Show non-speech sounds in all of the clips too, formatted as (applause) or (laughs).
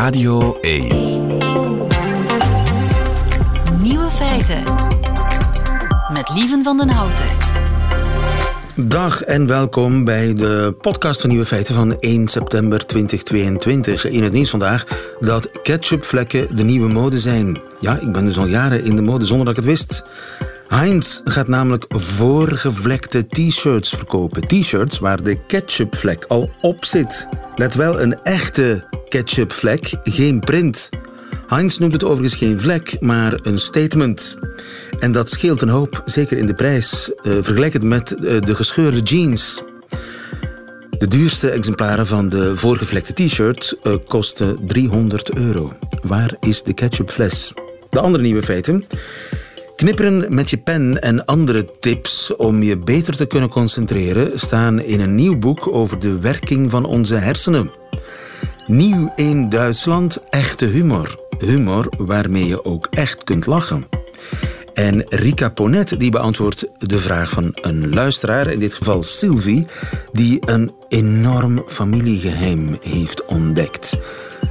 Radio 1. Nieuwe feiten. Met Lieven van den Houten. Dag en welkom bij de podcast van Nieuwe Feiten van 1 september 2022. In het nieuws vandaag dat ketchupvlekken de nieuwe mode zijn. Ja, ik ben dus al jaren in de mode zonder dat ik het wist. Heinz gaat namelijk voorgevlekte t-shirts verkopen. T-shirts waar de ketchupvlek al op zit. Let wel, een echte ketchupvlek, geen print. Heinz noemt het overigens geen vlek, maar een statement. En dat scheelt een hoop, zeker in de prijs. Uh, vergelijk het met uh, de gescheurde jeans. De duurste exemplaren van de voorgevlekte t-shirt uh, kosten 300 euro. Waar is de ketchupfles? De andere nieuwe feiten. Knipperen met je pen en andere tips om je beter te kunnen concentreren staan in een nieuw boek over de werking van onze hersenen. Nieuw in Duitsland, echte humor. Humor waarmee je ook echt kunt lachen. En Rika Ponet die beantwoordt de vraag van een luisteraar, in dit geval Sylvie, die een enorm familiegeheim heeft ontdekt.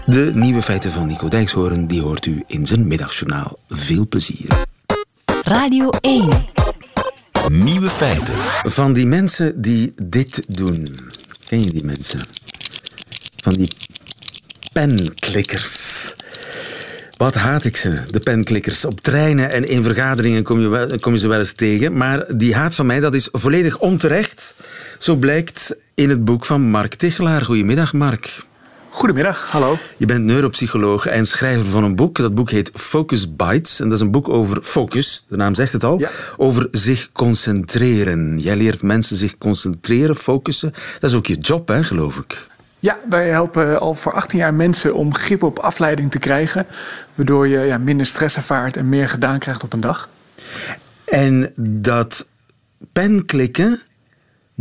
De nieuwe feiten van Nico Dijkshoorn die hoort u in zijn middagjournaal. Veel plezier. Radio 1. Nieuwe feiten. Van die mensen die dit doen. Ken je die mensen? Van die penklikkers. Wat haat ik ze, de penklikkers. Op treinen en in vergaderingen kom je, kom je ze wel eens tegen. Maar die haat van mij dat is volledig onterecht. Zo blijkt in het boek van Mark Tichelaar. Goedemiddag, Mark. Goedemiddag, hallo. Je bent neuropsycholoog en schrijver van een boek. Dat boek heet Focus Bites. En dat is een boek over focus, de naam zegt het al. Ja. Over zich concentreren. Jij leert mensen zich concentreren, focussen. Dat is ook je job, hè, geloof ik. Ja, wij helpen al voor 18 jaar mensen om grip op afleiding te krijgen. Waardoor je ja, minder stress ervaart en meer gedaan krijgt op een dag. En dat penklikken,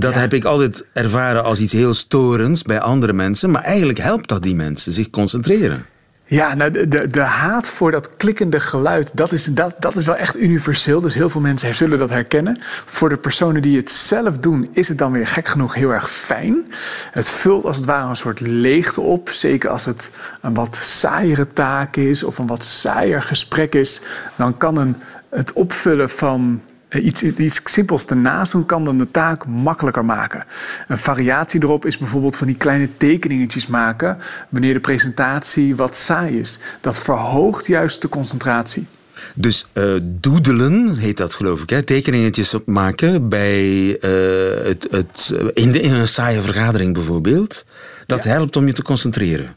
dat Ja. heb ik altijd ervaren als iets heel storends bij andere mensen. Maar eigenlijk helpt dat die mensen zich concentreren. Ja, nou, de, de, de haat voor dat klikkende geluid, dat is, dat, dat is wel echt universeel. Dus heel veel mensen zullen dat herkennen. Voor de personen die het zelf doen, is het dan weer gek genoeg heel erg fijn. Het vult als het ware een soort leegte op. Zeker als het een wat saaiere taak is of een wat saaier gesprek is. Dan kan een, het opvullen van Iets, iets simpels ernaast doen kan dan de taak makkelijker maken. Een variatie erop is bijvoorbeeld van die kleine tekeningetjes maken wanneer de presentatie wat saai is. Dat verhoogt juist de concentratie. Dus eh doedelen heet dat, geloof ik. Hè? Tekeningetjes op maken bij, eh, het, het, in, de, in een saaie vergadering bijvoorbeeld. Dat Ja. helpt om je te concentreren.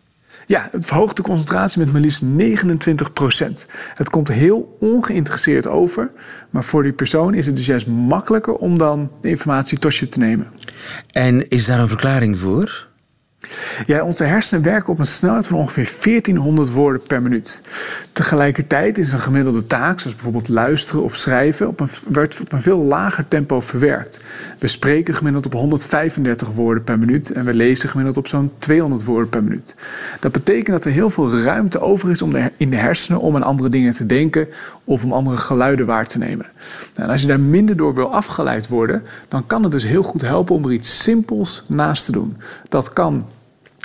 Ja, het verhoogt de concentratie met maar liefst 29% Het komt heel ongeïnteresseerd over, maar voor die persoon is het dus juist makkelijker om dan de informatie tot je te nemen. En is daar een verklaring voor? Ja, onze hersenen werken op een snelheid van ongeveer 1400 woorden per minuut. Tegelijkertijd is een gemiddelde taak, zoals bijvoorbeeld luisteren of schrijven, op een, op een veel lager tempo verwerkt. We spreken gemiddeld op 135 woorden per minuut en we lezen gemiddeld op zo'n 200 woorden per minuut. Dat betekent dat er heel veel ruimte over is om in de hersenen om aan andere dingen te denken of om andere geluiden waar te nemen. Nou, en als je daar minder door wil afgeleid worden, dan kan het dus heel goed helpen om er iets simpels naast te doen. Dat kan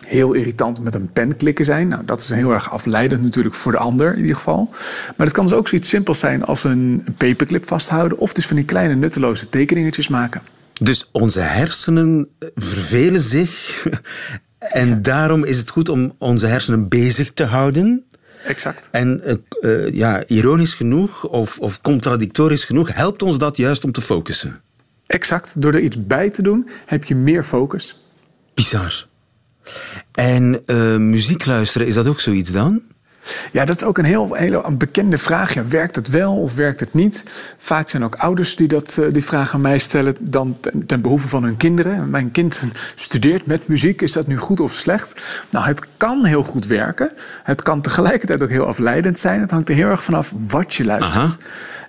heel irritant met een pen klikken zijn. Nou, dat is heel erg afleidend natuurlijk voor de ander in ieder geval. Maar het kan dus ook zoiets simpels zijn als een, paperclip vasthouden... of dus van die kleine nutteloze tekeningetjes maken. Dus onze hersenen vervelen zich. (laughs) En daarom is het goed om onze hersenen bezig te houden. Exact. En eh, eh, ja, ironisch genoeg of, of contradictorisch genoeg helpt ons dat juist om te focussen. Exact. Door er iets bij te doen heb je meer focus. Bizar. En eh, muziek luisteren, is dat ook zoiets dan? Ja, dat is ook een heel hele een bekende vraag. Ja, werkt het wel of werkt het niet? Vaak zijn ook ouders die dat, eh, die vraag aan mij stellen dan ten, ten behoeve van hun kinderen. Mijn kind studeert met muziek. Is dat nu goed of slecht? Nou, het kan heel goed werken. Het kan tegelijkertijd ook heel afleidend zijn. Het hangt er heel erg vanaf wat je luistert. Aha.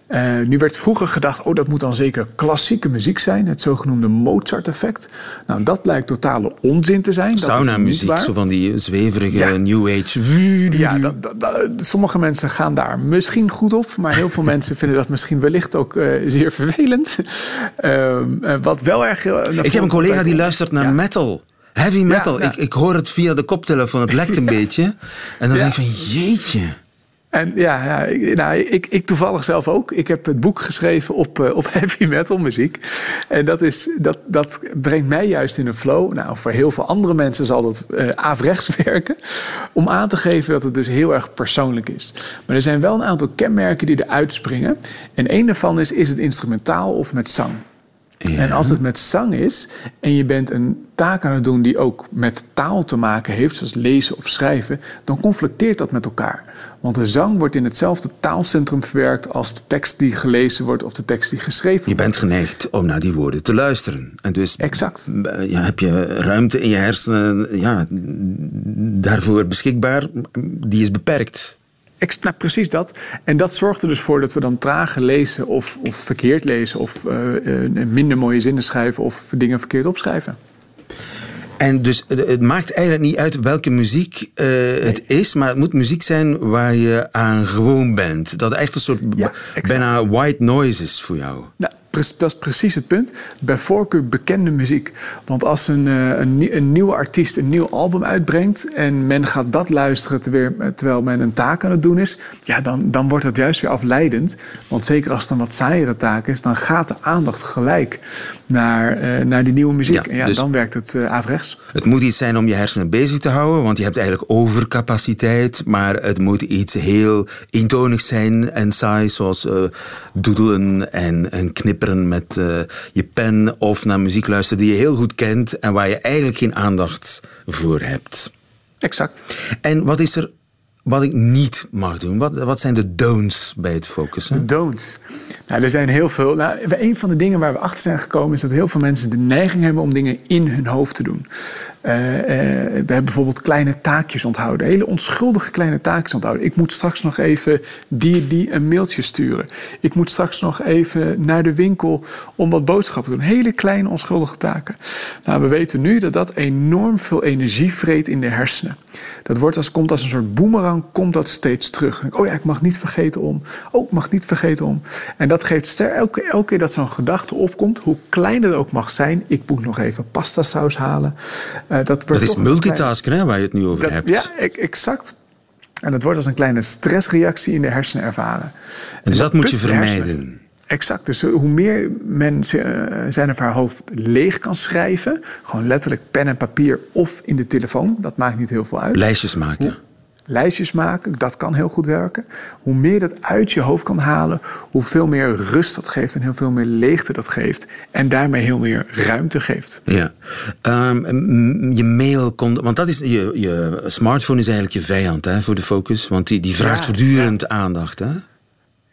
Eh, nu werd vroeger gedacht, oh, dat moet dan zeker klassieke muziek zijn. Het zogenoemde Mozart-effect. Nou, dat blijkt totale onzin te zijn. Sauna-muziek, zo van die zweverige Ja. New Age. Ja, dat, dat- dat- sommige mensen gaan daar misschien goed op, maar heel veel (laughs) mensen vinden dat misschien wellicht ook eh, zeer vervelend. (laughs) Ehm, eh, wat wel erg. Ik heb een collega die luistert naar Ja. metal. Heavy metal, ik, ik hoor het via de koptelefoon, het lekt een (laughs) beetje. En dan denk ik van, jeetje. En ja, ja ik, nou, ik, ik toevallig zelf ook. Ik heb het boek geschreven op, eh, op (laughs) heavy metal muziek. En dat, is, dat, dat brengt mij juist in een flow. Nou, voor heel veel andere mensen zal dat eh averechts (laughs) werken. Om aan te geven dat het dus heel erg persoonlijk is. Maar er zijn wel een aantal kenmerken die eruit springen. En één daarvan is, is het instrumentaal of met zang. En als het met zang is en je bent een taak aan het doen die ook met taal te maken heeft, zoals lezen of schrijven, dan conflicteert dat met elkaar. Want de zang wordt in hetzelfde taalcentrum verwerkt als de tekst die gelezen wordt of de tekst die geschreven Je wordt. bent geneigd om naar die woorden te luisteren. En dus Exact. ja, heb je ruimte in je hersenen ja, daarvoor beschikbaar. Die is beperkt. Nou, precies dat. En dat zorgt er dus voor dat we dan trager lezen of, of verkeerd lezen of eh, eh, minder mooie zinnen schrijven of dingen verkeerd opschrijven. En dus eh, het maakt eigenlijk niet uit welke muziek het is, maar het moet muziek zijn waar je aan gewoon bent. Dat echt een soort Ja, bijna white noise is voor jou. Nou, dat is precies het punt. Bij voorkeur bekende muziek. Want als een, eh, een, een nieuwe artiest een nieuw album uitbrengt... en men gaat dat luisteren terwijl, terwijl men een taak aan het doen is... ja, dan, dan wordt dat juist weer afleidend. Want zeker als het een wat saaiere taak is... dan gaat de aandacht gelijk naar, eh, naar die nieuwe muziek. Ja, en ja, dus- dan werkt het uh, averechts. Het moet iets zijn om je hersenen bezig te houden, want je hebt eigenlijk overcapaciteit. Maar het moet iets heel eentonig zijn en saai, zoals eh, doedelen en, en knipperen met je pen. Of naar muziek luisteren die je heel goed kent en waar je eigenlijk geen aandacht voor hebt. Exact. En wat is er wat ik niet mag doen? Wat, wat zijn de don'ts bij het focussen? Don'ts. Nou, er zijn heel veel. Nou, een van de dingen waar we achter zijn gekomen is dat heel veel mensen de neiging hebben om dingen in hun hoofd te doen. Eh, eh, we hebben bijvoorbeeld kleine taakjes onthouden. Hele onschuldige kleine taakjes onthouden. Ik moet straks nog even die, die een mailtje sturen. Ik moet straks nog even naar de winkel om wat boodschappen te doen. Hele kleine onschuldige taken. Nou, we weten nu dat dat enorm veel energie vreet in de hersenen. Dat wordt als, komt als een soort boemerang, komt dat steeds terug. Oh ja, ik mag niet vergeten om. Oh, ik mag niet vergeten om. En dat geeft elke, elke keer dat zo'n gedachte opkomt, hoe klein het ook mag zijn. Ik moet nog even pasta saus halen. Uh, dat, wordt dat is multitasken, hè, waar je het nu over dat, hebt. Ja, exact. En dat wordt als een kleine stressreactie in de hersenen ervaren. En dus dat, dat moet je vermijden. Exact. Dus hoe meer men zijn of haar hoofd leeg kan schrijven, gewoon letterlijk pen en papier of in de telefoon, dat maakt niet heel veel uit. Lijstjes maken. Lijstjes maken, dat kan heel goed werken. Hoe meer dat uit je hoofd kan halen, hoe veel meer rust dat geeft en heel veel meer leegte dat geeft. En daarmee heel meer ruimte geeft. Ja. Um, je mail komt. Want dat is, je, je smartphone is eigenlijk je vijand hè, voor de focus. Want die, die vraagt ja, voortdurend ja. aandacht. Hè?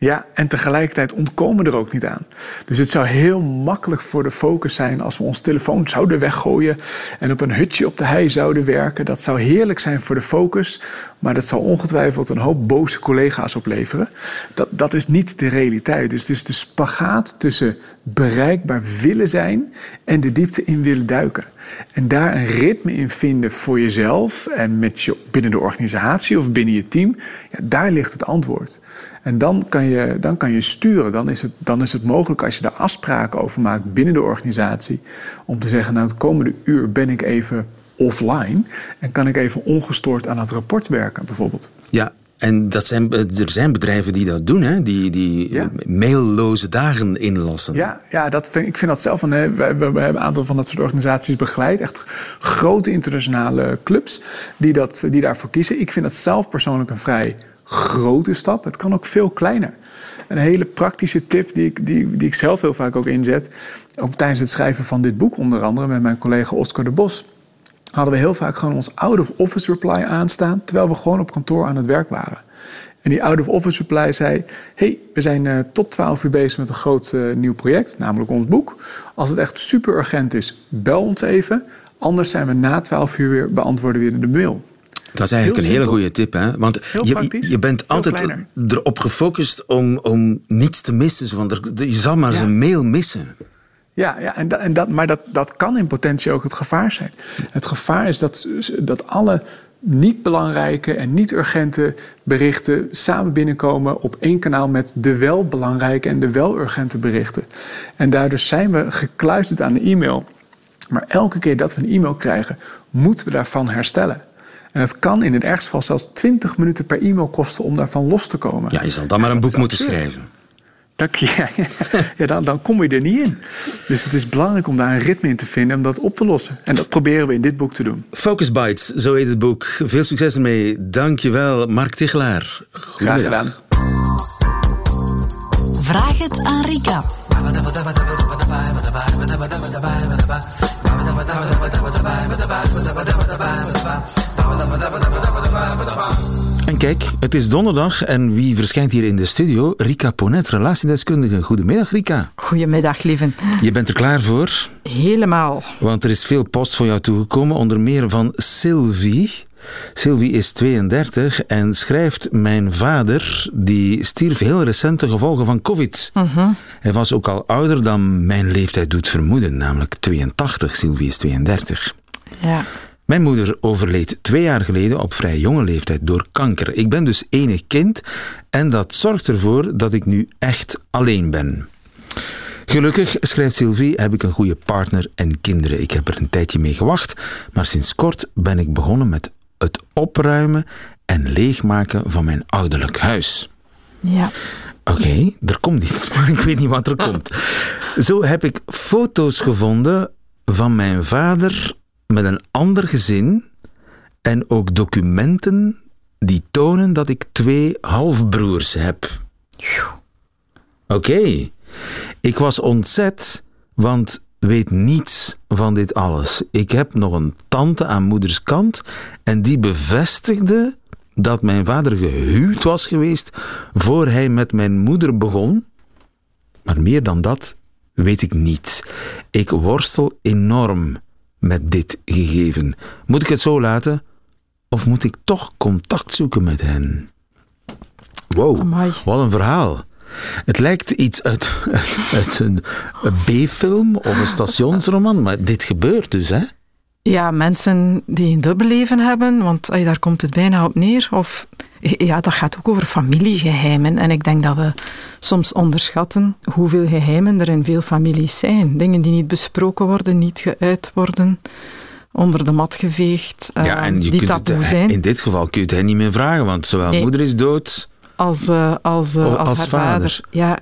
Ja, en tegelijkertijd ontkomen er ook niet aan. Dus het zou heel makkelijk voor de focus zijn als we ons telefoon zouden weggooien en op een hutje op de hei zouden werken. Dat zou heerlijk zijn voor de focus, maar dat zou ongetwijfeld een hoop boze collega's opleveren. Dat, dat is niet de realiteit. Dus het is de spagaat tussen bereikbaar willen zijn en de diepte in willen duiken. En daar een ritme in vinden voor jezelf en met je, binnen de organisatie of binnen je team, ja, daar ligt het antwoord. En dan kan je, dan kan je sturen. Dan is, het, dan is het mogelijk als je daar afspraken over maakt binnen de organisatie. Om te zeggen, nou het komende uur ben ik even offline. En kan ik even ongestoord aan het rapport werken bijvoorbeeld. Ja, en dat zijn, er zijn bedrijven die dat doen, hè? die, die ja. mailloze dagen inlassen. Ja, ja dat vind, ik vind dat zelf. Een, we, we, we, hebben een aantal van dat soort organisaties begeleid. Echt grote internationale clubs die, dat, die daarvoor kiezen. Ik vind dat zelf persoonlijk een vrij grote stap. Het kan ook veel kleiner. Een hele praktische tip die ik, die, die ik zelf heel vaak ook inzet. Ook tijdens het schrijven van dit boek, onder andere met mijn collega Oscar de Bos. Hadden we heel vaak gewoon ons out-of-office reply aanstaan. terwijl we gewoon op kantoor aan het werk waren. En die out-of-office reply zei: hey, we zijn uh, tot 12 uur bezig met een groot uh, nieuw project, namelijk ons boek. Als het echt super urgent is, bel ons even. Anders zijn we na 12 uur weer beantwoorden weer de mail. Dat is eigenlijk een hele goede tip, hè? Want je, je bent altijd erop gefocust om, om niets te missen. Van er, je zal maar eens een mail missen. Ja, ja en dat, en dat, maar dat, dat kan in potentie ook het gevaar zijn. Het gevaar is dat, dat alle niet belangrijke en niet urgente berichten samen binnenkomen op één kanaal met de wel belangrijke en de wel urgente berichten. En daardoor zijn we gekluisterd aan de e-mail. Maar elke keer dat we een e-mail krijgen, moeten we daarvan herstellen. En het kan in het ergste geval zelfs 20 minuten per e-mail kosten om daarvan los te komen. Ja, je zal dan maar een boek moeten schrijven. Dan, ja, (laughs) ja, dan, dan kom je er niet in. Dus het is belangrijk om daar een ritme in te vinden om dat op te lossen. En dat proberen we in dit boek te doen. Focus Bites, zo heet het boek. Veel succes ermee. Dankjewel, Mark Tichelaar. Graag gedaan. Vraag het aan Rika. En kijk, het is donderdag en wie verschijnt hier in de studio? Rika Ponet, relatiedeskundige. Goedemiddag, Rika. Goedemiddag, lieven. Je bent er klaar voor? Helemaal. Want er is veel post voor jou toegekomen, onder meer van Sylvie. Sylvie is 32 en schrijft: Mijn vader die stierf heel recent ten gevolge van COVID. Hij was ook al ouder dan mijn leeftijd doet vermoeden, namelijk 82. Sylvie is 32. Ja. Mijn moeder overleed twee jaar geleden op vrij jonge leeftijd door kanker. Ik ben dus enig kind en dat zorgt ervoor dat ik nu echt alleen ben. Gelukkig, schrijft Sylvie, heb ik een goede partner en kinderen. Ik heb er een tijdje mee gewacht, maar sinds kort ben ik begonnen met het opruimen en leegmaken van mijn ouderlijk huis. Ja. Oké, er komt iets, (laughs) maar ik weet niet wat er komt. Zo heb ik foto's gevonden van mijn vader met een ander gezin en ook documenten die tonen dat ik twee halfbroers heb. Oké, ik was ontzet, want weet niets van dit alles. Ik heb nog een tante aan moeders kant en die bevestigde dat mijn vader gehuwd was geweest voor hij met mijn moeder begon. Maar meer dan dat weet ik niet. Ik worstel enorm met dit gegeven. Moet ik het zo laten of moet ik toch contact zoeken met hen? Wow, Amai. wat een verhaal. Het lijkt iets uit, (laughs) uit, een B-film of een stationsroman, maar dit gebeurt dus, hè? Ja, mensen die een dubbelleven hebben, want ay, daar komt het bijna op neer. Of ja, dat gaat ook over familiegeheimen. En ik denk dat we soms onderschatten hoeveel geheimen er in veel families zijn. Dingen die niet besproken worden, niet geuit worden, onder de mat geveegd, eh, die kunt taboe het, zijn. in dit geval kun je het hen niet meer vragen, want zowel Nee. moeder is dood. als, eh, als, eh, als, als haar vader. vader. Ja.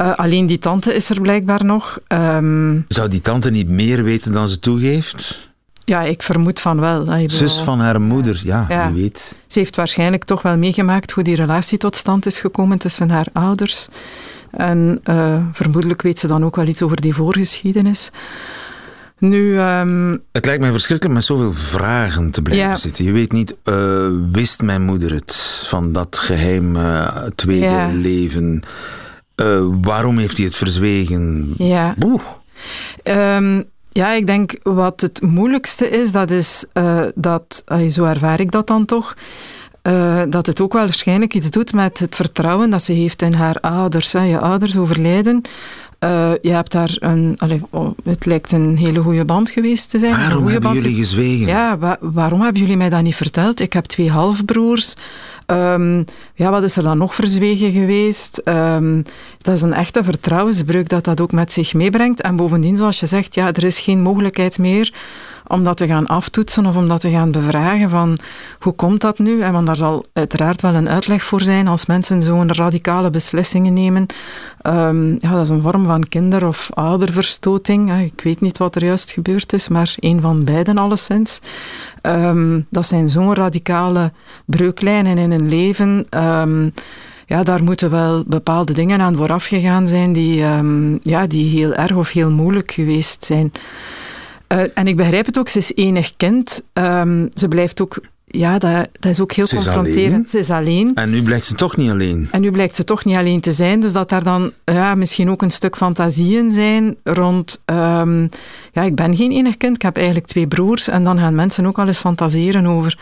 Eh, alleen die tante is er blijkbaar nog. Ehm, Zou die tante niet meer weten dan ze toegeeft? ja, ik vermoed van wel. Bedoel, Zus van haar moeder, ja, Ja. wie weet. Ze heeft waarschijnlijk toch wel meegemaakt hoe die relatie tot stand is gekomen tussen haar ouders. En eh, vermoedelijk weet ze dan ook wel iets over die voorgeschiedenis. Nu, ehm, Het lijkt mij verschrikkelijk met zoveel vragen te blijven Ja. zitten. Je weet niet, eh, wist mijn moeder het van dat geheim eh, tweede Ja. leven? Eh, waarom heeft hij het verzwegen? ja. Ehm, ja, ik denk wat het moeilijkste is, dat is eh, dat, zo ervaar ik dat dan toch, eh, dat het ook wel waarschijnlijk iets doet met het vertrouwen dat ze heeft in haar ouders. Hè. Je ouders overlijden. Eh, je hebt daar een, oh, het lijkt een hele goede band geweest te zijn. Waarom hebben jullie gezwegen? Ja, wa- waarom hebben jullie mij dat niet verteld? Ik heb twee halfbroers. Ehm, ja, wat is er dan nog verzwegen geweest? Ehm, dat is een echte vertrouwensbreuk dat dat ook met zich meebrengt. En bovendien, zoals je zegt, ja, er is geen mogelijkheid meer om dat te gaan aftoetsen of om dat te gaan bevragen van hoe komt dat nu? En want daar zal uiteraard wel een uitleg voor zijn als mensen zo'n radicale beslissingen nemen. Ehm, ja, dat is een vorm van kinder- of ouderverstoting. Ik weet niet wat er juist gebeurd is, maar een van beiden alleszins. Ehm, dat zijn zo'n radicale breuklijnen in een leven. Ehm, ja, daar moeten wel bepaalde dingen aan vooraf gegaan zijn die, ja, die heel erg of heel moeilijk geweest zijn. Eh, en ik begrijp het ook, ze is enig kind. Ehm, ze blijft ook, ja, dat, dat is ook heel Ze confronterend. alleen. Ze is alleen. En nu blijkt ze toch niet alleen. En nu blijkt ze toch niet alleen te zijn, dus dat daar dan ja, misschien ook een stuk fantasieën zijn rond... ehm, ja, ik ben geen enig kind, ik heb eigenlijk twee broers. En dan gaan mensen ook al eens fantaseren over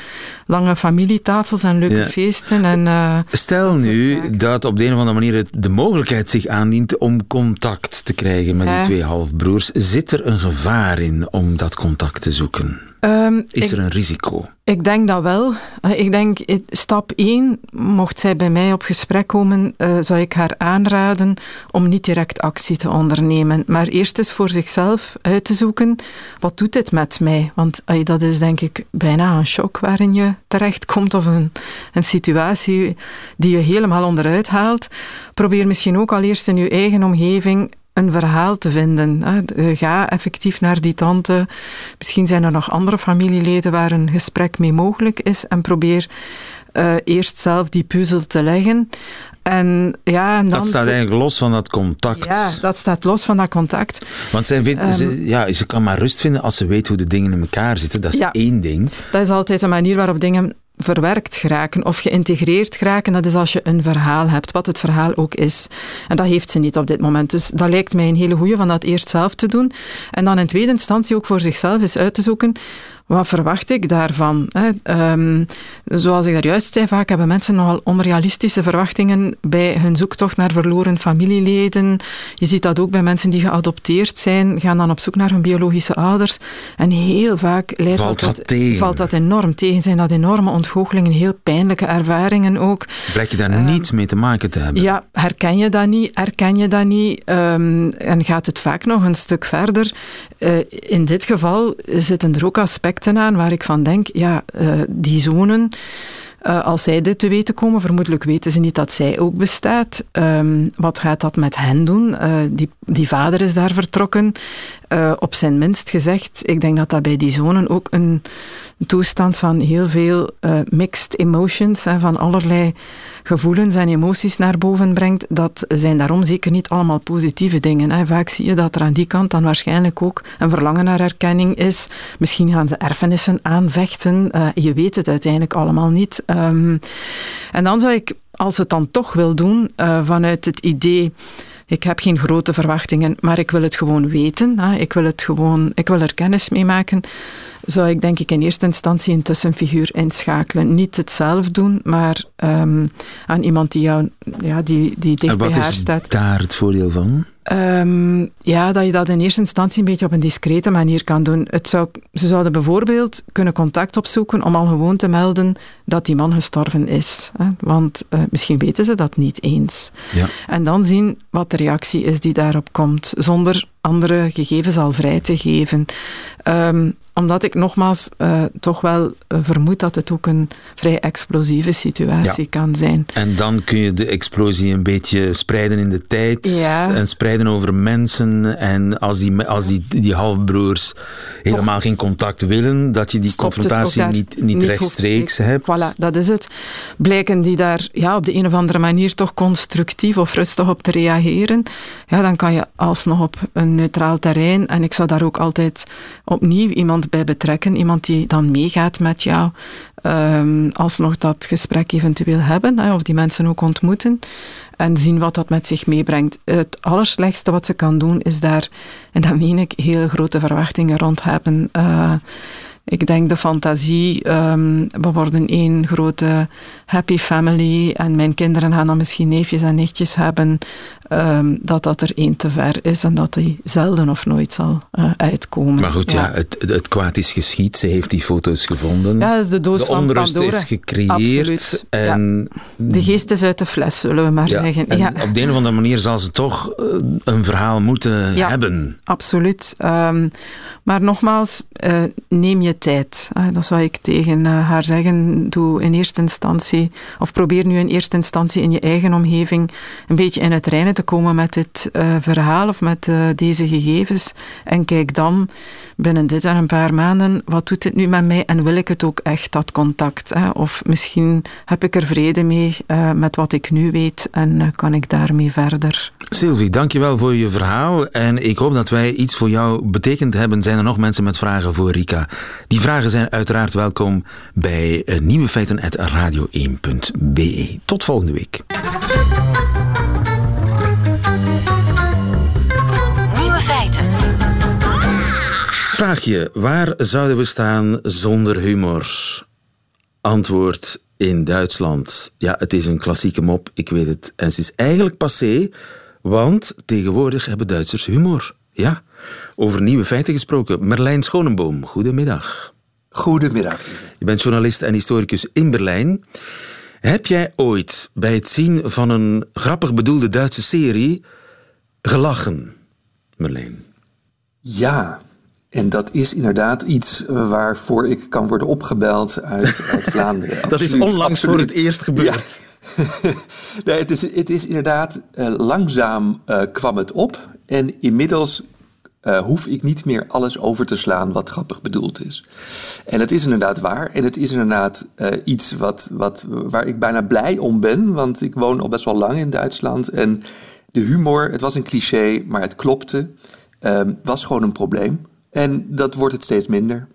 lange familietafels en leuke Ja. feesten. En, eh, Stel dat nu dat op de een of andere manier de mogelijkheid zich aandient om contact te krijgen met die twee halfbroers. Zit er een gevaar in om dat contact te zoeken? Ehm, Is ik- er een risico? Ik denk dat wel. Eh, Ik denk, stap 1, mocht zij bij mij op gesprek komen, eh, zou ik haar aanraden om niet direct actie te ondernemen. Maar eerst eens voor zichzelf uit te zoeken, wat doet dit met mij? Want eh, dat is denk ik bijna een shock waarin je terechtkomt of een, een situatie die je helemaal onderuit haalt. Probeer misschien ook al eerst in je eigen omgeving een verhaal te vinden. Eh, Ga effectief naar die tante. Misschien zijn er nog andere familieleden waar een gesprek mee mogelijk is. En probeer eh, eerst zelf die puzzel te leggen. En, ja, en dan Dat staat eigenlijk los van dat contact. Ja, dat staat los van dat contact. Want zij vindt, Ehm, ze, ja, ze kan maar rust vinden als ze weet hoe de dingen in elkaar zitten. Dat is Ja. één ding. Dat is altijd een manier waarop dingen verwerkt geraken of geïntegreerd geraken. Dat is als je een verhaal hebt, wat het verhaal ook is. En dat heeft ze niet op dit moment. Dus dat lijkt mij een hele goeie van dat eerst zelf te doen. En dan in tweede instantie ook voor zichzelf eens uit te zoeken. Wat verwacht ik daarvan? Hè? Ehm, zoals ik daar juist zei, vaak hebben mensen nogal onrealistische verwachtingen bij hun zoektocht naar verloren familieleden. Je ziet dat ook bij mensen die geadopteerd zijn, gaan dan op zoek naar hun biologische ouders. En heel vaak leidt Valt dat, dat tegen? valt dat enorm tegen. Zijn dat enorme ontgoochelingen, heel pijnlijke ervaringen ook. Blijkt je daar niets mee te maken te hebben. Ehm, Ja, herken je dat niet? Herken je dat niet? Ehm, en gaat het vaak nog een stuk verder? Eh, in dit geval zitten er ook aspecten aan waar ik van denk, ja, eh, die zonen, eh, als zij dit te weten komen, vermoedelijk weten ze niet dat zij ook bestaat. Ehm, wat gaat dat met hen doen? Eh, die, die vader is daar vertrokken. Eh, op zijn minst gezegd, ik denk dat dat bij die zonen ook een toestand van heel veel eh, mixed emotions en van allerlei gevoelens en emoties naar boven brengt. Dat zijn daarom zeker niet allemaal positieve dingen. Hè. Vaak zie je dat er aan die kant dan waarschijnlijk ook een verlangen naar erkenning is. Misschien gaan ze erfenissen aanvechten. Eh, je weet het uiteindelijk allemaal niet. Ehm, en dan zou ik, als het dan toch wil doen, vanuit het idee ik heb geen grote verwachtingen, maar ik wil het gewoon weten. Hè. Ik, wil het gewoon, ik wil er kennis mee maken. Zou ik denk ik in eerste instantie een tussenfiguur inschakelen. Niet het zelf doen, maar ehm, aan iemand die, jou, ja, die, die dicht en bij wat haar is staat. daar het voordeel van? Ehm, ja, dat je dat in eerste instantie een beetje op een discrete manier kan doen. Het zou, ze zouden bijvoorbeeld kunnen contact opzoeken om al gewoon te melden dat die man gestorven is. Hè? Want eh, misschien weten ze dat niet eens. Ja. En dan zien wat de reactie is die daarop komt, zonder andere gegevens al vrij te geven. Ehm, omdat ik nogmaals eh, toch wel eh, vermoed dat het ook een vrij explosieve situatie kan zijn. En dan kun je de explosie een beetje spreiden in de tijd Ja. en spreiden over mensen. En als die, als die, die halfbroers helemaal geen contact willen, dat je die stopt confrontatie niet, niet, rechtstreeks hebt. Voilà, dat is het. Blijken die daar ja, op de een of andere manier toch constructief of rustig op te reageren, ja, dan kan je alsnog op een neutraal terrein, en ik zou daar ook altijd opnieuw iemand bij betrekken, iemand die dan meegaat met jou, ehm, alsnog dat gesprek eventueel hebben, of die mensen ook ontmoeten, en zien wat dat met zich meebrengt. Het allerslechtste wat ze kan doen, is daar, en dat meen ik, heel grote verwachtingen rond hebben. Eh, ik denk de fantasie, ehm, we worden één grote happy family en mijn kinderen gaan dan misschien neefjes en nichtjes hebben, ehm, dat dat er één te ver is en dat die zelden of nooit zal eh, uitkomen. Maar goed, ja, het, het kwaad is geschied. Ze heeft die foto's gevonden. Ja, is de doos de van onrust Pandora. is gecreëerd. Absoluut, ja. En, De geest is uit de fles, zullen we maar ja, zeggen. en Ja. op de een of andere manier zal ze toch eh, een verhaal moeten hebben. Absoluut. Ehm, maar nogmaals, eh, neem je tijd. Eh, dat zou ik tegen eh, haar zeggen. Doe in eerste instantie, of probeer nu in eerste instantie in je eigen omgeving een beetje in het reinen te komen met dit eh, verhaal of met deze gegevens. En kijk dan binnen dit en een paar maanden, wat doet dit nu met mij en wil ik het ook echt, dat contact? Hè? Of misschien heb ik er vrede mee eh, met wat ik nu weet en eh, kan ik daarmee verder. Sylvie, dankjewel voor je verhaal. En ik hoop dat wij iets voor jou betekend hebben. Zijn er nog mensen met vragen voor Rika? Die vragen zijn uiteraard welkom bij eh, Nieuwe Feiten radio1.be. Tot volgende week. Vraag je, waar zouden we staan zonder humor? Antwoord in Duitsland. Ja, het is een klassieke mop, ik weet het. En het is eigenlijk passé, want tegenwoordig hebben Duitsers humor. Ja, over nieuwe feiten gesproken. Merlijn Schonenboom, goedemiddag. Goedemiddag. Je bent journalist en historicus in Berlijn. Heb jij ooit bij het zien van een grappig bedoelde Duitse serie gelachen, Merlijn? Ja, en dat is inderdaad iets eh, waarvoor ik kan worden opgebeld uit, uit (laughs) Vlaanderen. dat is onlangs voor het eerst gebeurd. (laughs) nee, het, is, het is inderdaad, uh, langzaam uh, kwam het op. En inmiddels uh, hoef ik niet meer alles over te slaan wat grappig bedoeld is. En het is inderdaad waar. En het is inderdaad uh, iets wat, wat, waar ik bijna blij om ben. Want ik woon al best wel lang in Duitsland. En de humor, het was een cliché, maar het klopte. Uh, was gewoon een probleem. En dat wordt het steeds minder.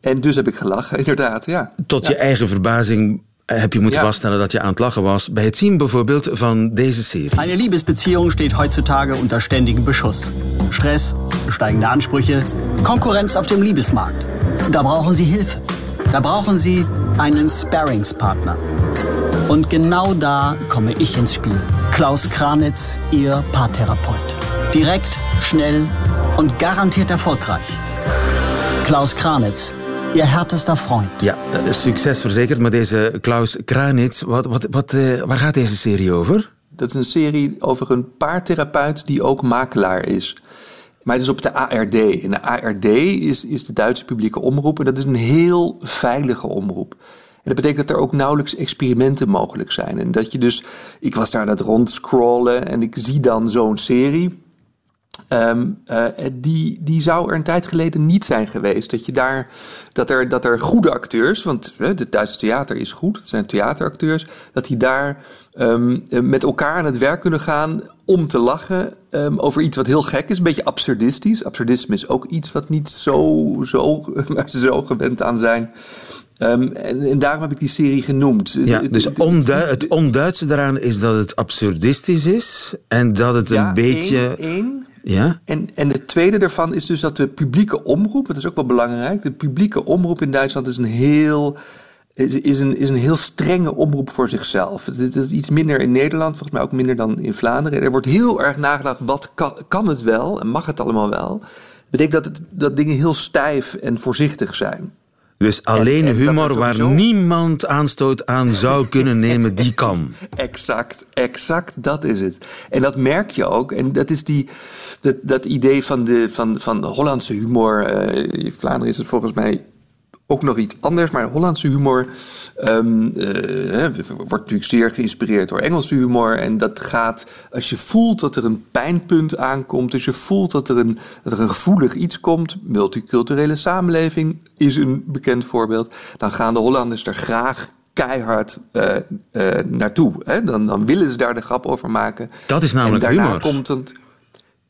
En dus heb ik gelachen, (laughs) inderdaad, ja. Tot ja. je eigen verbazing heb je moeten ja. vaststellen dat je aan het lachen was bij het zien bijvoorbeeld van deze serie. Eine Liebesbeziehung steht heutzutage unter ständigem Beschuss. Stress, steigende Ansprüche, Konkurrenz auf dem Liebesmarkt. Da brauchen Sie Hilfe. Da brauchen Sie einen Sparringspartner. Und genau da komme ich ins Spiel. Klaus Kranitz, Ihr Paartherapeut. Direkt, schnell und garantiert erfolgreich. Klaus Kranitz, je härtester Freund. Ja, succes verzekerd. Maar deze Klaus Kranitz, wat, wat, wat, uh, waar gaat deze serie over? Dat is een serie over een paartherapeut die ook makelaar is. Maar het is op de ARD. En de ARD is, is de Duitse publieke omroep. En dat is een heel veilige omroep. En dat betekent dat er ook nauwelijks experimenten mogelijk zijn. En dat je dus, ik was daar aan het rondscrollen en ik zie dan zo'n serie. Um, uh, die, die zou er een tijd geleden niet zijn geweest. Dat, je daar, dat, er, dat er goede acteurs, want het Duitse theater is goed, het zijn theateracteurs, dat die daar um, met elkaar aan het werk kunnen gaan om te lachen um, over iets wat heel gek is, een beetje absurdistisch. Absurdisme is ook iets wat niet zo, zo, (laughs) waar ze zo gewend aan zijn. Um, en, en, daarom heb ik die serie genoemd. Ja, dus het, ondu het onduitse daaraan is dat het absurdistisch is en dat het ja, een beetje. Één, één. Ja? En, en de tweede daarvan is dus dat de publieke omroep, dat is ook wel belangrijk, de publieke omroep in Duitsland is een heel, is, is, een, is een heel strenge omroep voor zichzelf. Het is iets minder in Nederland, volgens mij ook minder dan in Vlaanderen. Er wordt heel erg nagedacht, wat kan, het wel en mag het allemaal wel? Dat betekent dat, het, dat dingen heel stijf en voorzichtig zijn. Dus alleen en, en humor waar niemand aanstoot aan zou kunnen nemen, die (laughs) kan. Exact, exact, dat is het. En dat merk je ook. En dat is die, dat, dat idee van, de, van, van Hollandse humor. Uh, in Vlaanderen is het volgens mij ook nog iets anders. Maar Hollandse humor um, uh, wordt natuurlijk zeer geïnspireerd door Engelse humor. En dat gaat, als je voelt dat er een pijnpunt aankomt, als je voelt dat er een, dat er een gevoelig iets komt, multiculturele samenleving is een bekend voorbeeld, dan gaan de Hollanders er graag keihard uh, uh, naartoe. Hè? Dan, dan willen ze daar de grap over maken. Dat is namelijk en daarna humor. komt het.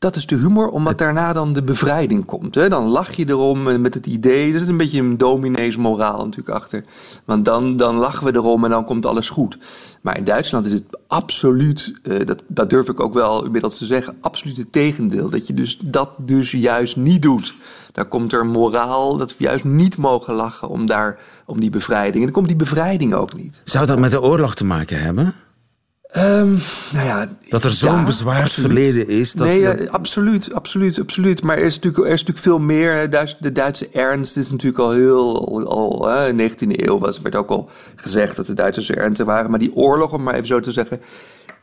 Dat is de humor, omdat daarna dan de bevrijding komt. Hè? Dan lach je erom met het idee. Er zit een beetje een dominees moraal natuurlijk achter. Want dan, dan lachen we erom en dan komt alles goed. Maar in Duitsland is het absoluut, uh, dat, dat durf ik ook wel inmiddels te zeggen, absoluut het tegendeel. Dat je dus dat dus juist niet doet. Daar komt er moraal dat we juist niet mogen lachen om, daar, om die bevrijding. En dan komt die bevrijding ook niet. Zou dat met de oorlog te maken hebben? Um, nou ja, dat er zo'n ja, bezwaard verleden is. Dat nee, ja, absoluut, absoluut, absoluut. Maar er is natuurlijk, er is natuurlijk veel meer. De Duitse ernst is natuurlijk al heel. Al, hè, in de 19e eeuw was, werd ook al gezegd dat de Duitsers ernstig waren. Maar die oorlog, om maar even zo te zeggen,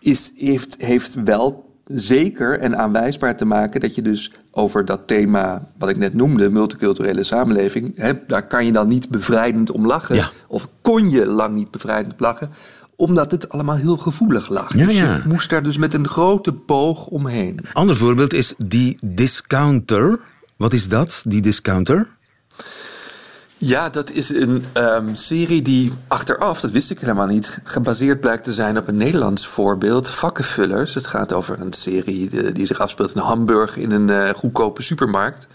is, heeft, heeft wel zeker en aanwijsbaar te maken dat je dus over dat thema, wat ik net noemde, multiculturele samenleving, hè, daar kan je dan niet bevrijdend om lachen. Ja. Of kon je lang niet bevrijdend lachen omdat het allemaal heel gevoelig lag. Ja, dus ja. je moest daar dus met een grote boog omheen. Ander voorbeeld is die discounter. Wat is dat, die discounter? Ja, dat is een um, serie die achteraf, dat wist ik helemaal niet, gebaseerd blijkt te zijn op een Nederlands voorbeeld, Vakkenvullers. Het gaat over een serie die zich afspeelt in Hamburg in een uh, goedkope supermarkt.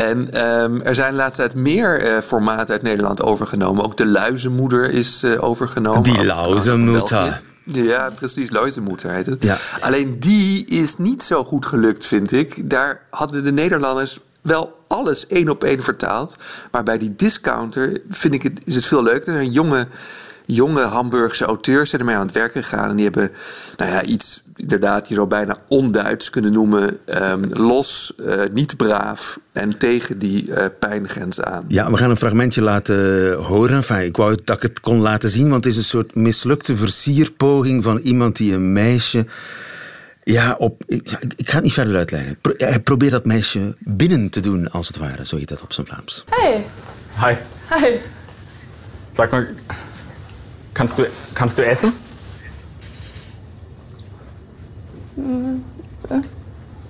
En um, er zijn de laatste tijd meer uh, formaten uit Nederland overgenomen. Ook de Luizenmoeder is uh, overgenomen. Die Luizenmoeder. Ja, precies. Luizenmoeder heet het. Ja. Alleen die is niet zo goed gelukt, vind ik. Daar hadden de Nederlanders wel alles één op één vertaald. Maar bij die discounter vind ik het, is het veel leuker. Een jonge, jonge Hamburgse auteurs zijn ermee aan het werken gegaan. En die hebben nou ja, iets inderdaad je zou bijna onduits kunnen noemen. Ehm, los, uh, niet braaf en tegen die uh, pijngrens aan. Ja, we gaan een fragmentje laten horen. Enfin, ik wou dat ik het kon laten zien, want het is een soort mislukte versierpoging van iemand die een meisje. Ja, op, ik, ik ga het niet verder uitleggen. Hij probeert dat meisje binnen te doen, als het ware. Zo heet dat op zijn Vlaams. Hey. Hi. Hi. Sag mal, kannst du, kannst du essen?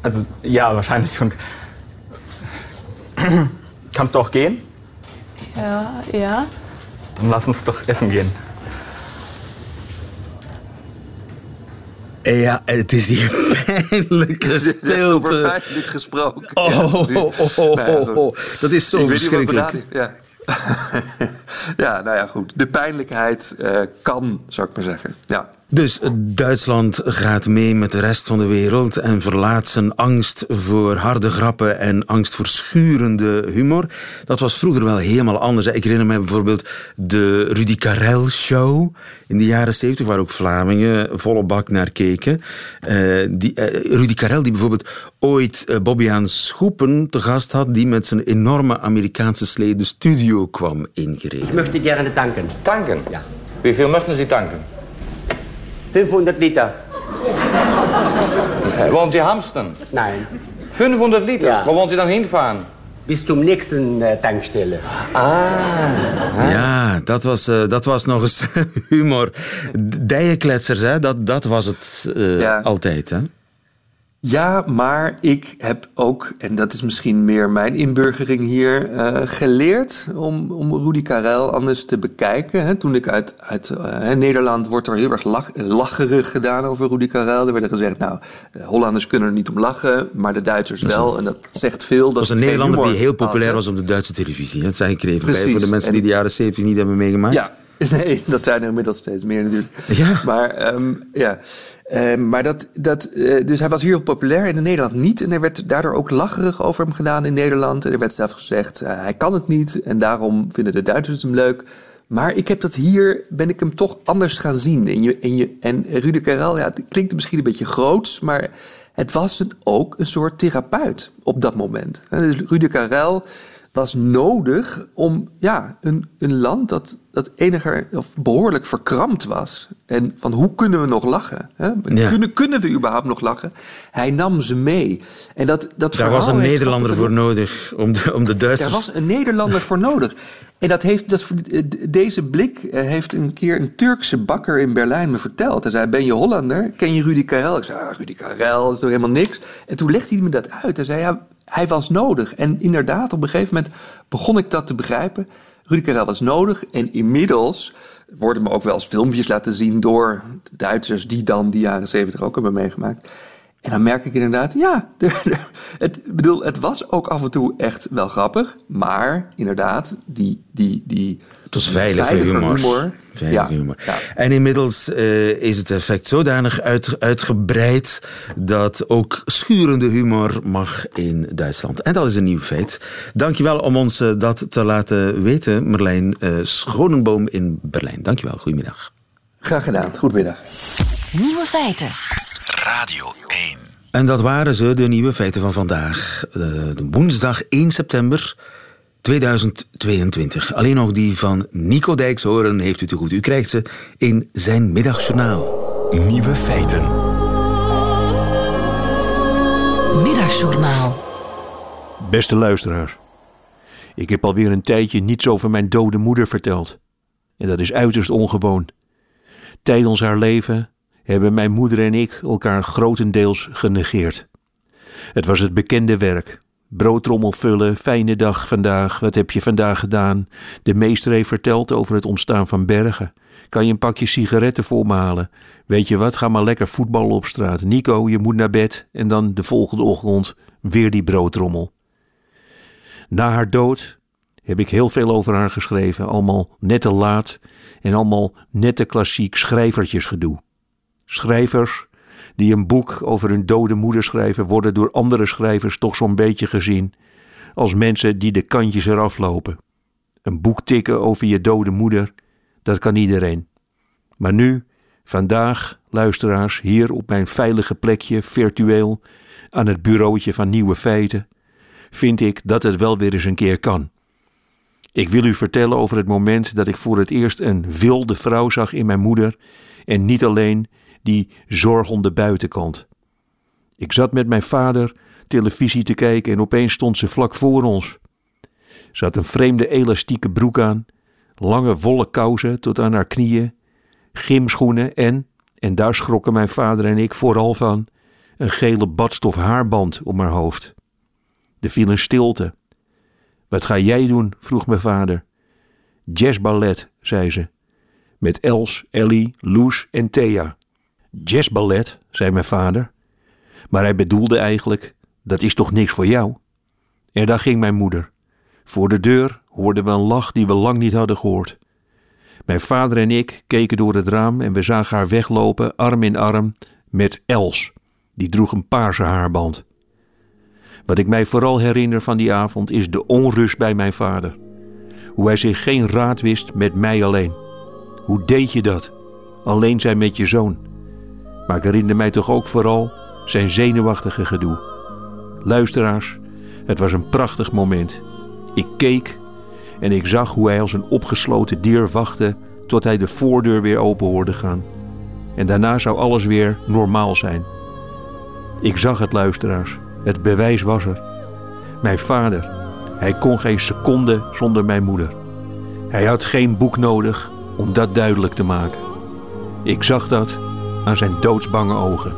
Also ja, wahrscheinlich. Und (clears throat) kannst du auch gehen? Ja, ja. Dann lass uns doch essen gehen. Ja, het is die pijnlijke (laughs) stilte. Over pijnlijk gesproken. Oh, ja, oh, oh, oh, oh, Dat is zo ik verschrikkelijk. Weet niet wat ja. (laughs) ja, nou ja, goed. De pijnlijkheid uh, kan, zou ik maar zeggen. Ja. Dus Duitsland gaat mee met de rest van de wereld en verlaat zijn angst voor harde grappen en angst voor schurende humor. Dat was vroeger wel helemaal anders. Ik herinner me bijvoorbeeld de Rudy Karel show in de jaren 70, waar ook Vlamingen volle bak naar keken. Uh, die, uh, Rudy Karel, die bijvoorbeeld ooit Bobby Schoepen te gast had, die met zijn enorme Amerikaanse slee de studio kwam ingereden. Ik möchte gerne danken. Danken? Ja. Wie viel möchten Sie danken? 500 Liter. Wollen Sie hamstern? Nein. 500 Liter? Ja. Wo wollen Sie dann hinfahren? Bis zum nächsten äh, Tankstelle. Ah. Ja, dat was, uh, dat was nog eens (laughs) humor. Dijenkletsers, hè? Dat, dat was het uh, ja. altijd. Hè? Ja, maar ik heb ook, en dat is misschien meer mijn inburgering hier, uh, geleerd om, om Rudy Karel anders te bekijken. Toen ik uit, uit uh, Nederland wordt er heel erg lach, lacherig gedaan over Rudy Karel. Er werd gezegd, nou, uh, Hollanders kunnen er niet om lachen, maar de Duitsers wel. En dat zegt veel. Dat was een Nederlander die heel populair had, was op de Duitse televisie. Dat zijn bij voor de mensen en, die de jaren 70 niet hebben meegemaakt. Ja, (laughs) nee, dat zijn er inmiddels steeds meer natuurlijk. Ja. Maar um, ja. Uh, maar dat, dat, uh, dus hij was heel populair en in Nederland niet. En er werd daardoor ook lacherig over hem gedaan in Nederland. En er werd zelfs gezegd, uh, hij kan het niet. En daarom vinden de Duitsers hem leuk. Maar ik heb dat hier, ben ik hem toch anders gaan zien. En, je, en, je, en Rudy Karel, ja, het klinkt misschien een beetje groots, maar het was een, ook een soort therapeut op dat moment. Dus Rudy Karel was nodig om ja, een, een land dat, dat eniger of behoorlijk verkrampt was. En van hoe kunnen we nog lachen? Hè? Ja. Kunnen, kunnen we überhaupt nog lachen? Hij nam ze mee. En dat, dat Daar was een Nederlander voor nodig om de, om de Duitsers... Daar was een Nederlander voor nodig. En dat heeft, dat, deze blik heeft een keer een Turkse bakker in Berlijn me verteld. Hij zei, ben je Hollander? Ken je Rudy Karel? Ik zei, ah, Rudy Karel, dat is toch helemaal niks? En toen legde hij me dat uit. Hij zei, ja, hij was nodig. En inderdaad, op een gegeven moment begon ik dat te begrijpen. Rudy Karel was nodig. En inmiddels worden me ook wel eens filmpjes laten zien door Duitsers die dan die jaren zeventig ook hebben meegemaakt. En dan merk ik inderdaad, ja, (laughs) het, bedoel, het was ook af en toe echt wel grappig. Maar inderdaad, die... die, die het was veilige, humor. humor. Veilige ja, humor. Ja. En inmiddels uh, is het effect zodanig uit, uitgebreid dat ook schurende humor mag in Duitsland. En dat is een nieuw feit. Dankjewel om ons uh, dat te laten weten, Merlijn uh, Schonenboom in Berlijn. Dankjewel, goedemiddag. Graag gedaan, goedemiddag. Nieuwe feiten. Radio 1. En dat waren ze, de nieuwe feiten van vandaag. De woensdag 1 september 2022. Alleen nog die van Nico Dijks horen heeft u te goed. U krijgt ze in zijn middagjournaal. Nieuwe feiten. Middagjournaal. Beste luisteraars. Ik heb alweer een tijdje niets over mijn dode moeder verteld. En dat is uiterst ongewoon. Tijdens haar leven hebben mijn moeder en ik elkaar grotendeels genegeerd. Het was het bekende werk. Broodtrommel vullen, fijne dag vandaag, wat heb je vandaag gedaan? De meester heeft verteld over het ontstaan van bergen. Kan je een pakje sigaretten voor me halen? Weet je wat, ga maar lekker voetballen op straat. Nico, je moet naar bed. En dan de volgende ochtend weer die broodtrommel. Na haar dood heb ik heel veel over haar geschreven. Allemaal net te laat en allemaal nette klassiek schrijvertjesgedoe. Schrijvers die een boek over hun dode moeder schrijven, worden door andere schrijvers toch zo'n beetje gezien als mensen die de kantjes eraf lopen. Een boek tikken over je dode moeder, dat kan iedereen. Maar nu, vandaag, luisteraars, hier op mijn veilige plekje, virtueel, aan het bureautje van Nieuwe Feiten, vind ik dat het wel weer eens een keer kan. Ik wil u vertellen over het moment dat ik voor het eerst een wilde vrouw zag in mijn moeder en niet alleen die zorgende buitenkant. Ik zat met mijn vader televisie te kijken en opeens stond ze vlak voor ons. Ze had een vreemde elastieke broek aan, lange wollen kousen tot aan haar knieën, gymschoenen en, en daar schrokken mijn vader en ik vooral van, een gele badstof haarband om haar hoofd. Er viel een stilte. Wat ga jij doen? vroeg mijn vader. Jazzballet, zei ze. Met Els, Ellie, Loes en Thea. Jazzballet, zei mijn vader. Maar hij bedoelde eigenlijk, dat is toch niks voor jou? En daar ging mijn moeder. Voor de deur hoorden we een lach die we lang niet hadden gehoord. Mijn vader en ik keken door het raam en we zagen haar weglopen, arm in arm, met Els. Die droeg een paarse haarband. Wat ik mij vooral herinner van die avond is de onrust bij mijn vader. Hoe hij zich geen raad wist met mij alleen. Hoe deed je dat? Alleen zijn met je zoon. Maar ik herinner mij toch ook vooral zijn zenuwachtige gedoe. Luisteraars, het was een prachtig moment. Ik keek en ik zag hoe hij als een opgesloten dier wachtte tot hij de voordeur weer open hoorde gaan. En daarna zou alles weer normaal zijn. Ik zag het, luisteraars. Het bewijs was er. Mijn vader, hij kon geen seconde zonder mijn moeder. Hij had geen boek nodig om dat duidelijk te maken. Ik zag dat aan zijn doodsbange ogen.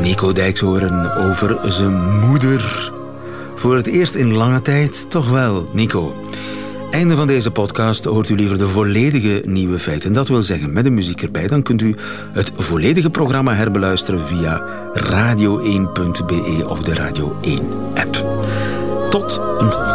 Nico Dijkshoorn over zijn moeder. Voor het eerst in lange tijd toch wel, Nico. Einde van deze podcast hoort u liever de volledige nieuwe feiten. Dat wil zeggen met de muziek erbij. Dan kunt u het volledige programma herbeluisteren via radio1.be of de Radio 1 app. Tot een volgende.